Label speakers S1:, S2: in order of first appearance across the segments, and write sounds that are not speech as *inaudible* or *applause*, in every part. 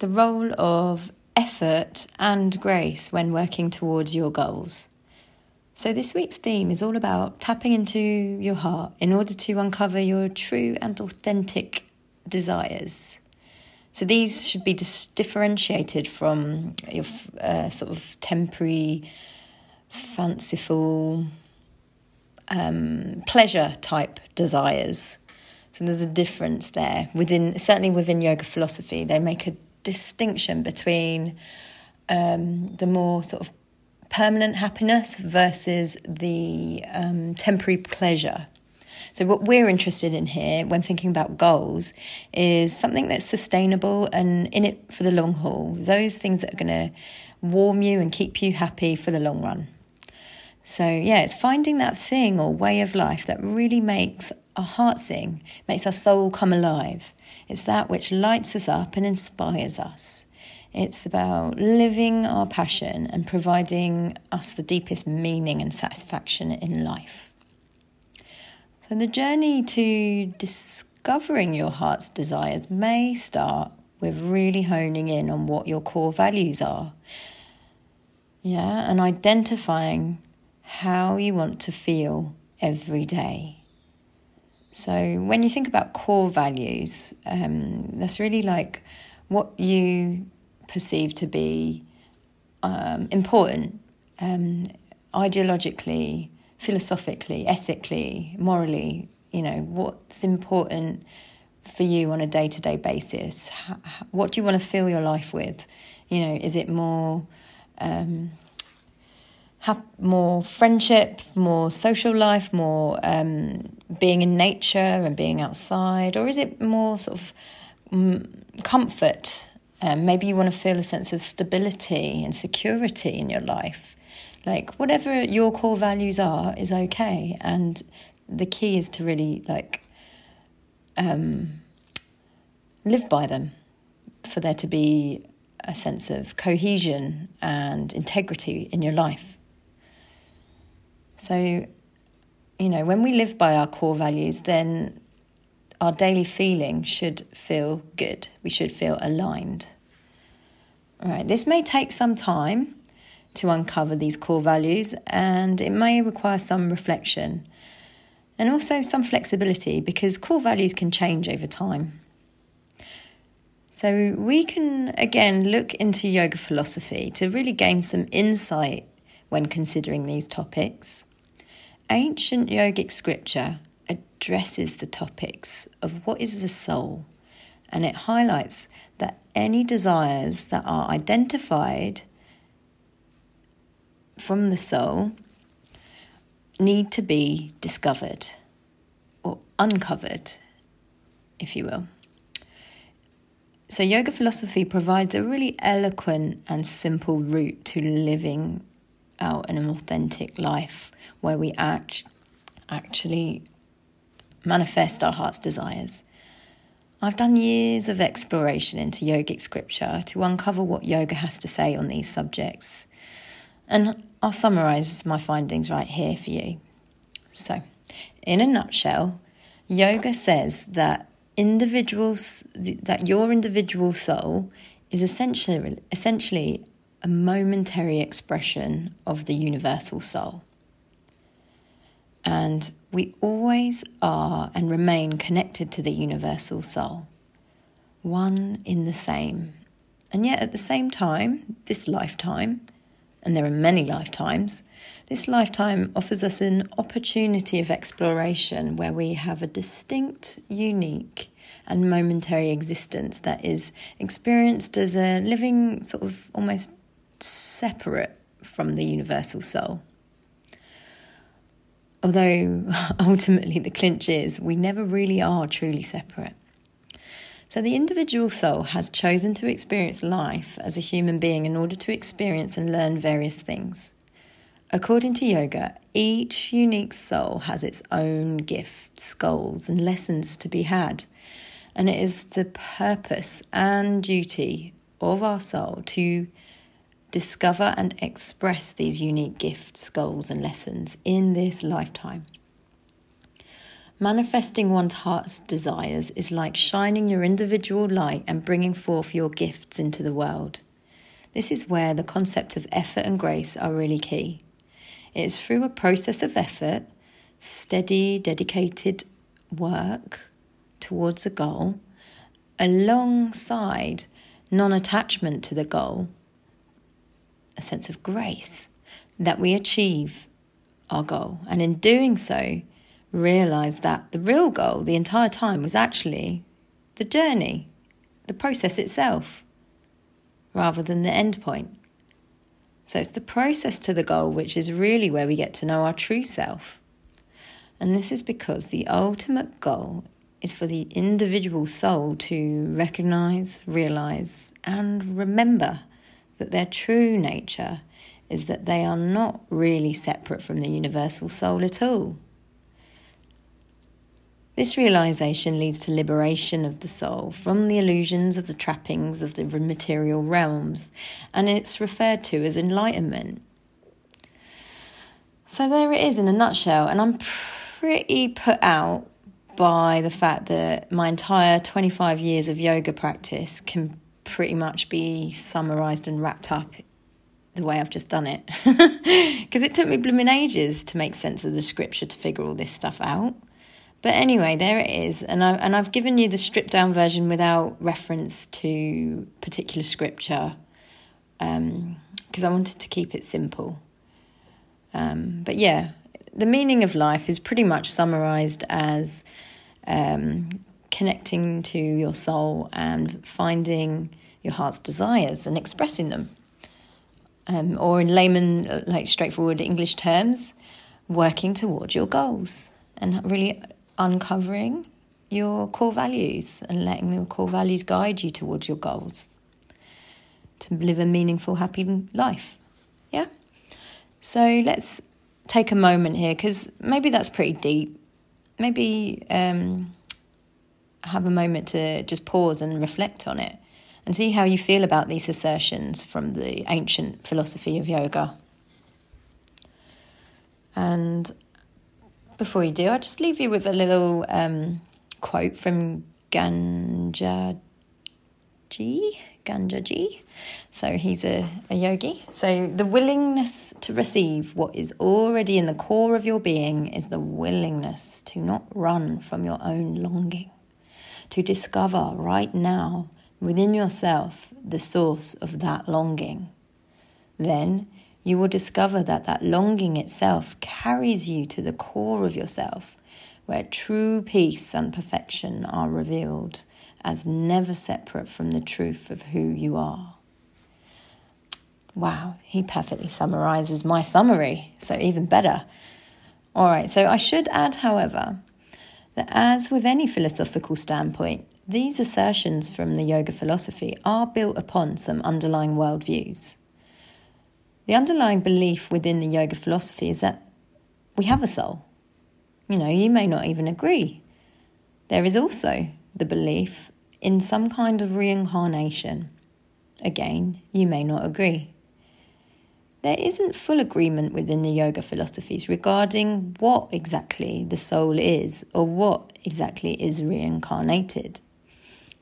S1: the role of effort and grace when working towards your goals. So, this week's theme is all about tapping into your heart in order to uncover your true and authentic desires. So, these should be dis- differentiated from your uh, sort of temporary, fanciful, um, pleasure type desires. So, there's a difference there within, certainly within yoga philosophy, they make a distinction between um, the more sort of permanent happiness versus the um, temporary pleasure. So, what we're interested in here when thinking about goals is something that's sustainable and in it for the long haul. Those things that are going to warm you and keep you happy for the long run. So, yeah, it's finding that thing or way of life that really makes our heart sing, makes our soul come alive. It's that which lights us up and inspires us. It's about living our passion and providing us the deepest meaning and satisfaction in life. So, the journey to discovering your heart's desires may start with really honing in on what your core values are. Yeah, and identifying how you want to feel every day. So, when you think about core values, um, that's really like what you perceive to be um, important um, ideologically, philosophically, ethically, morally. You know, what's important for you on a day to day basis? How, what do you want to fill your life with? You know, is it more. Um, more friendship, more social life, more um, being in nature and being outside, or is it more sort of um, comfort um, maybe you want to feel a sense of stability and security in your life. Like whatever your core values are is okay, and the key is to really like um, live by them for there to be a sense of cohesion and integrity in your life. So, you know, when we live by our core values, then our daily feeling should feel good. We should feel aligned. All right, this may take some time to uncover these core values and it may require some reflection and also some flexibility because core values can change over time. So, we can again look into yoga philosophy to really gain some insight when considering these topics. Ancient yogic scripture addresses the topics of what is the soul and it highlights that any desires that are identified from the soul need to be discovered or uncovered, if you will. So, yoga philosophy provides a really eloquent and simple route to living out an authentic life where we act, actually manifest our heart's desires. I've done years of exploration into yogic scripture to uncover what yoga has to say on these subjects. And I'll summarize my findings right here for you. So, in a nutshell, yoga says that individuals that your individual soul is essentially essentially a momentary expression of the universal soul. And we always are and remain connected to the universal soul, one in the same. And yet, at the same time, this lifetime, and there are many lifetimes, this lifetime offers us an opportunity of exploration where we have a distinct, unique, and momentary existence that is experienced as a living sort of almost separate from the universal soul. Although *laughs* ultimately the clinch is we never really are truly separate. So the individual soul has chosen to experience life as a human being in order to experience and learn various things. According to yoga, each unique soul has its own gifts, goals, and lessons to be had. And it is the purpose and duty of our soul to discover and express these unique gifts, goals, and lessons in this lifetime. Manifesting one's heart's desires is like shining your individual light and bringing forth your gifts into the world. This is where the concept of effort and grace are really key. It is through a process of effort, steady, dedicated work towards a goal, alongside non attachment to the goal, a sense of grace, that we achieve our goal. And in doing so, realize that the real goal the entire time was actually the journey, the process itself, rather than the end point. So it's the process to the goal which is really where we get to know our true self. And this is because the ultimate goal is for the individual soul to recognize, realize, and remember that their true nature is that they are not really separate from the universal soul at all. This realization leads to liberation of the soul from the illusions of the trappings of the material realms, and it's referred to as enlightenment. So, there it is in a nutshell, and I'm pretty put out by the fact that my entire 25 years of yoga practice can pretty much be summarized and wrapped up the way I've just done it. *laughs* Because it took me blooming ages to make sense of the scripture to figure all this stuff out. But anyway, there it is, and I and I've given you the stripped down version without reference to particular scripture, because um, I wanted to keep it simple. Um, but yeah, the meaning of life is pretty much summarized as um, connecting to your soul and finding your heart's desires and expressing them. Um, or in layman, like straightforward English terms, working towards your goals and really uncovering your core values and letting your core values guide you towards your goals to live a meaningful, happy life. Yeah? So let's take a moment here because maybe that's pretty deep. Maybe um, have a moment to just pause and reflect on it and see how you feel about these assertions from the ancient philosophy of yoga. And before you do, I'll just leave you with a little um, quote from Gangaji. Gangaji. So he's a, a yogi. So the willingness to receive what is already in the core of your being is the willingness to not run from your own longing, to discover right now within yourself the source of that longing. Then you will discover that that longing itself carries you to the core of yourself, where true peace and perfection are revealed as never separate from the truth of who you are. Wow, he perfectly summarizes my summary, so even better. All right, so I should add, however, that as with any philosophical standpoint, these assertions from the yoga philosophy are built upon some underlying worldviews. The underlying belief within the yoga philosophy is that we have a soul. You know, you may not even agree. There is also the belief in some kind of reincarnation. Again, you may not agree. There isn't full agreement within the yoga philosophies regarding what exactly the soul is or what exactly is reincarnated.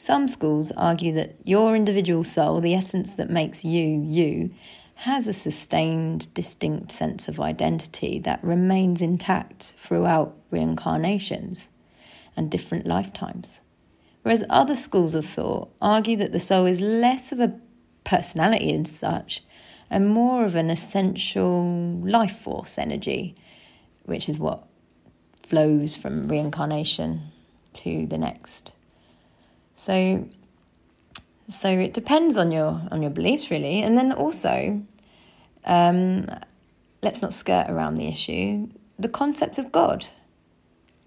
S1: Some schools argue that your individual soul, the essence that makes you you, has a sustained, distinct sense of identity that remains intact throughout reincarnations and different lifetimes. Whereas other schools of thought argue that the soul is less of a personality as such and more of an essential life force energy, which is what flows from reincarnation to the next. So so it depends on your on your beliefs really, and then also, um, let's not skirt around the issue. The concept of God.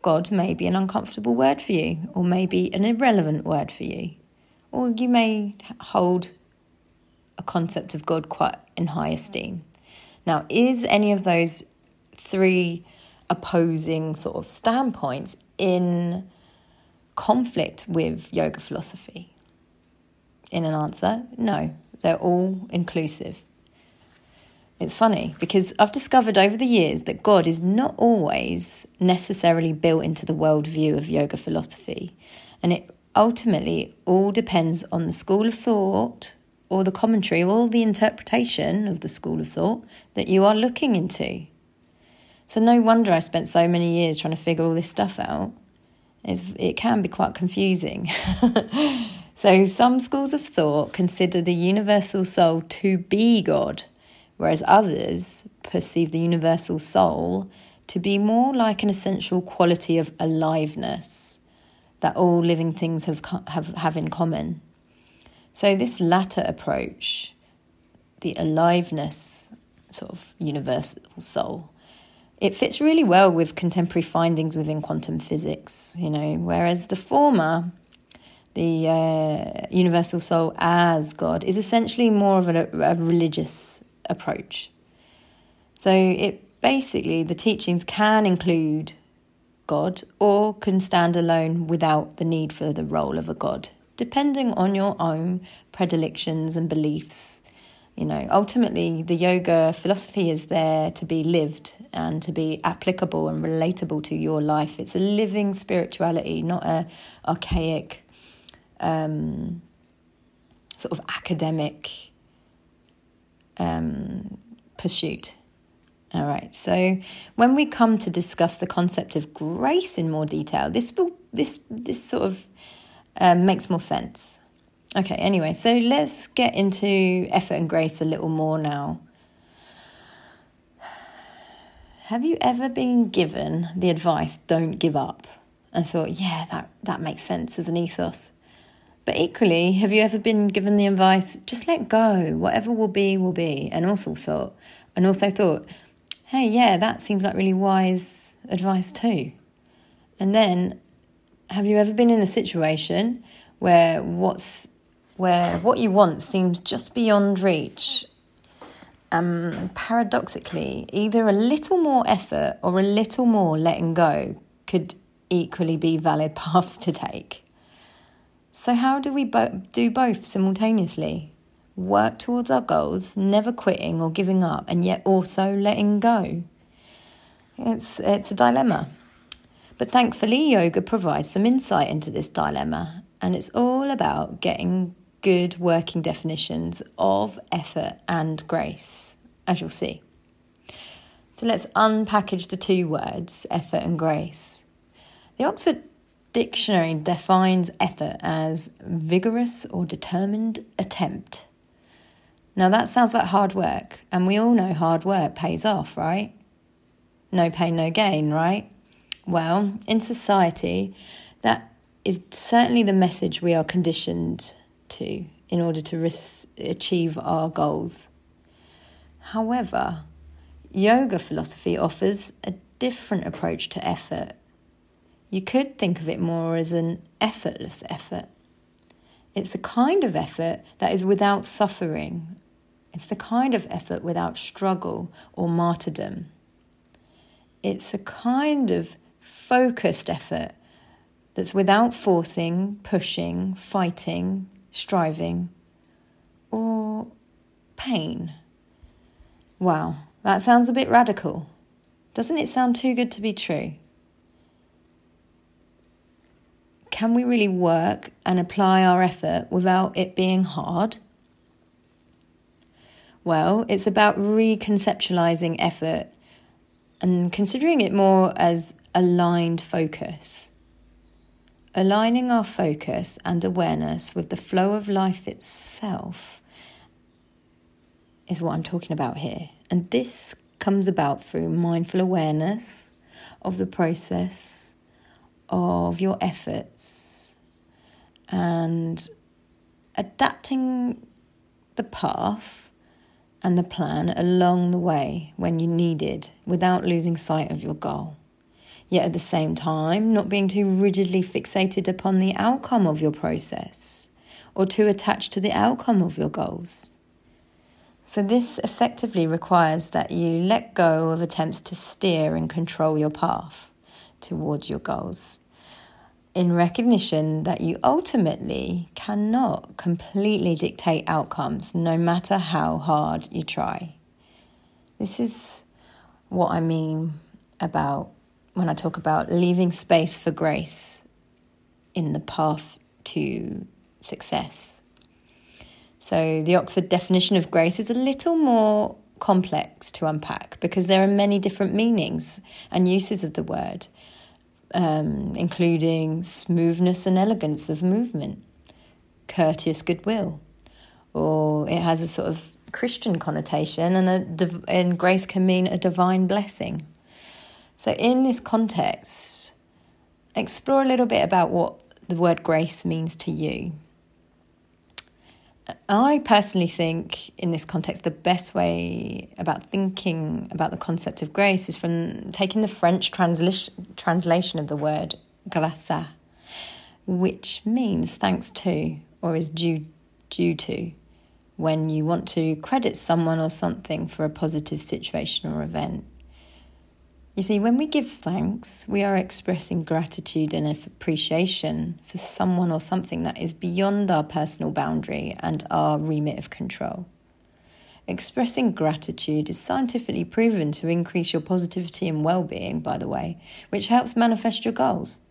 S1: God may be an uncomfortable word for you, or maybe an irrelevant word for you, or you may hold a concept of God quite in high esteem. Now, is any of those three opposing sort of standpoints in conflict with yoga philosophy? in an answer? No, they're all inclusive. It's funny because I've discovered over the years that God is not always necessarily built into the worldview of yoga philosophy. And it ultimately all depends on the school of thought or the commentary or the interpretation of the school of thought that you are looking into. So, no wonder I spent so many years trying to figure all this stuff out. It's, it can be quite confusing. *laughs* so, some schools of thought consider the universal soul to be God whereas others perceive the universal soul to be more like an essential quality of aliveness that all living things have, have, have in common. So, this latter approach, the aliveness sort of universal soul, it fits really well with contemporary findings within quantum physics, you know, whereas the former, the uh, universal soul as God, is essentially more of a, a religious approach. So it basically the teachings can include God or can stand alone without the need for the role of a God, depending on your own predilections and beliefs. You know, ultimately, the yoga philosophy is there to be lived and to be applicable and relatable to your life. It's a living spirituality, not a archaic, um, sort of academic um, pursuit. All right. So when we come to discuss the concept of grace in more detail, this will this this sort of um, makes more sense. Okay. Anyway, so let's get into effort and grace a little more now. Have you ever been given the advice "Don't give up"? and thought, yeah, that that makes sense as an ethos? But equally, have you ever been given the advice, just let go, whatever will be, will be, and also thought, and also thought, hey, yeah, that seems like really wise advice too. And then, have you ever been in a situation where what's where what you want seems just beyond reach? Um, paradoxically, either a little more effort or a little more letting go could equally be valid *laughs* paths to take. So, how do we bo- do both simultaneously? Work towards our goals, never quitting or giving up, and yet also letting go. It's, it's a dilemma. But thankfully, yoga provides some insight into this dilemma, and it's all about getting good working definitions of effort and grace, as you'll see. So let's unpackage the two words, effort and grace. The Oxford dictionary defines effort as vigorous or determined attempt. Now that sounds like hard work, and we all know hard work pays off, right? No pain, no gain, right? Well, in society, that is certainly the message we are conditioned to in order to achieve our goals. However, yoga philosophy offers a different approach to effort you could think of it more as an effortless effort. It's the kind of effort that is without suffering. It's the kind of effort without struggle or martyrdom. It's a kind of focused effort that's without forcing, pushing, fighting, striving, or pain. Wow, that sounds a bit radical. Doesn't it sound too good to be true? can we really work and apply our effort without it being hard? Well, it's about reconceptualizing effort and considering it more as aligned focus. Aligning our focus and awareness with the flow of life itself is what I'm talking about here. And this comes about through mindful awareness of the process of your efforts and adapting the path and the plan along the way when you needed without losing sight of your goal. Yet at the same time, not being too rigidly fixated upon the outcome of your process or too attached to the outcome of your goals. So, this effectively requires that you let go of attempts to steer and control your path towards your goals in recognition that you ultimately cannot completely dictate outcomes no matter how hard you try. This is what I mean about when I talk about leaving space for grace in the path to success. So, the Oxford definition of grace is a little more complex to unpack because there are many different meanings and uses of the word, um, including smoothness and elegance of movement, courteous goodwill, or it has a sort of Christian connotation, and, a, and grace can mean a divine blessing. So, in this context, explore a little bit about what the word grace means to you. I personally think, in this context, the best way about thinking about the concept of grace is from taking the French translation of the word grâce, which means thanks to or is due, due to when you want to credit someone or something for a positive situation or event. You see, when we give thanks, we are expressing gratitude and appreciation for someone or something that is beyond our personal boundary and our remit of control. Expressing gratitude is scientifically proven to increase your positivity and well being, by the way, which helps manifest your goals.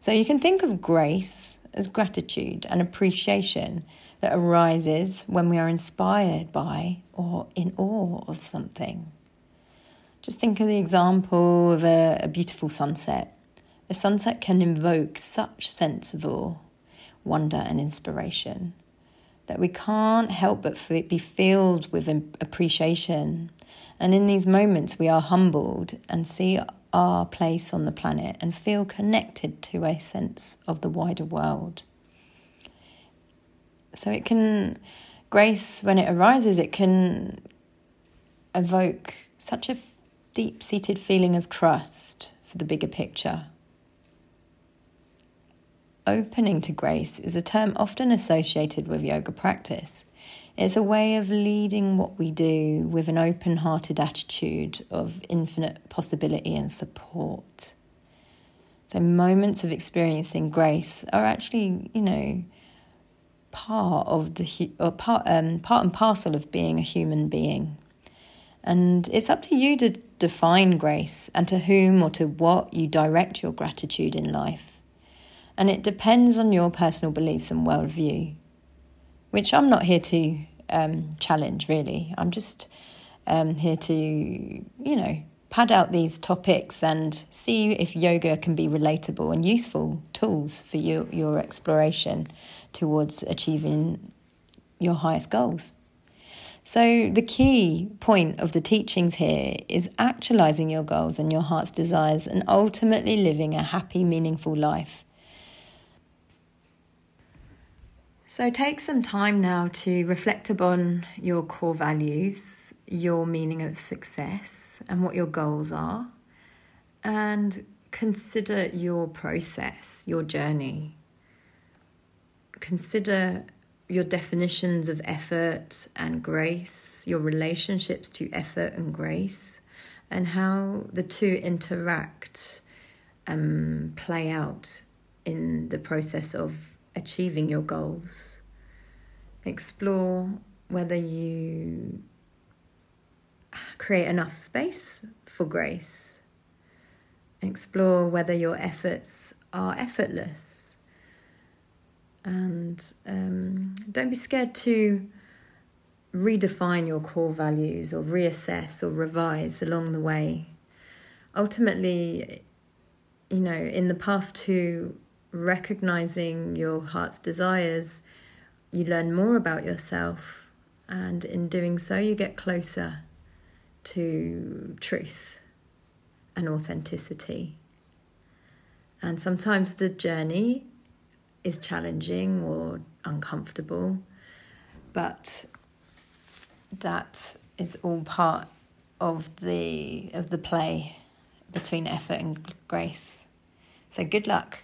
S1: So you can think of grace as gratitude and appreciation that arises when we are inspired by or in awe of something. Just think of the example of a, a beautiful sunset. A sunset can invoke such sense of awe, wonder, and inspiration that we can't help but be filled with appreciation. And in these moments, we are humbled and see our place on the planet and feel connected to a sense of the wider world. So it can, grace, when it arises, it can evoke such a deep seated feeling of trust for the bigger picture. Opening to grace is a term often associated with yoga practice. It's a way of leading what we do with an open hearted attitude of infinite possibility and support. So, moments of experiencing grace are actually, you know, part of the or part um, part and parcel of being a human being. And it's up to you to define grace and to whom or to what you direct your gratitude in life. And it depends on your personal beliefs and worldview, which I'm not here to um, challenge, really. I'm just um, here to, you know, pad out these topics and see if yoga can be relatable and useful tools for you, your exploration towards achieving your highest goals. So, the key point of the teachings here is actualizing your goals and your heart's desires and ultimately living a happy, meaningful life. So, take some time now to reflect upon your core values, your meaning of success, and what your goals are, and consider your process, your journey. Consider your definitions of effort and grace, your relationships to effort and grace, and how the two interact and um, play out in the process of achieving your goals. Explore whether you create enough space for grace. Explore whether your efforts are effortless and um, don't be scared to redefine your core values or reassess or revise along the way. Ultimately, you know, in the path to recognizing your heart's desires, you learn more about yourself, and in doing so, you get closer to truth and authenticity. And sometimes the journey is challenging or uncomfortable, but that is all part of the of the play between effort and grace. So good luck.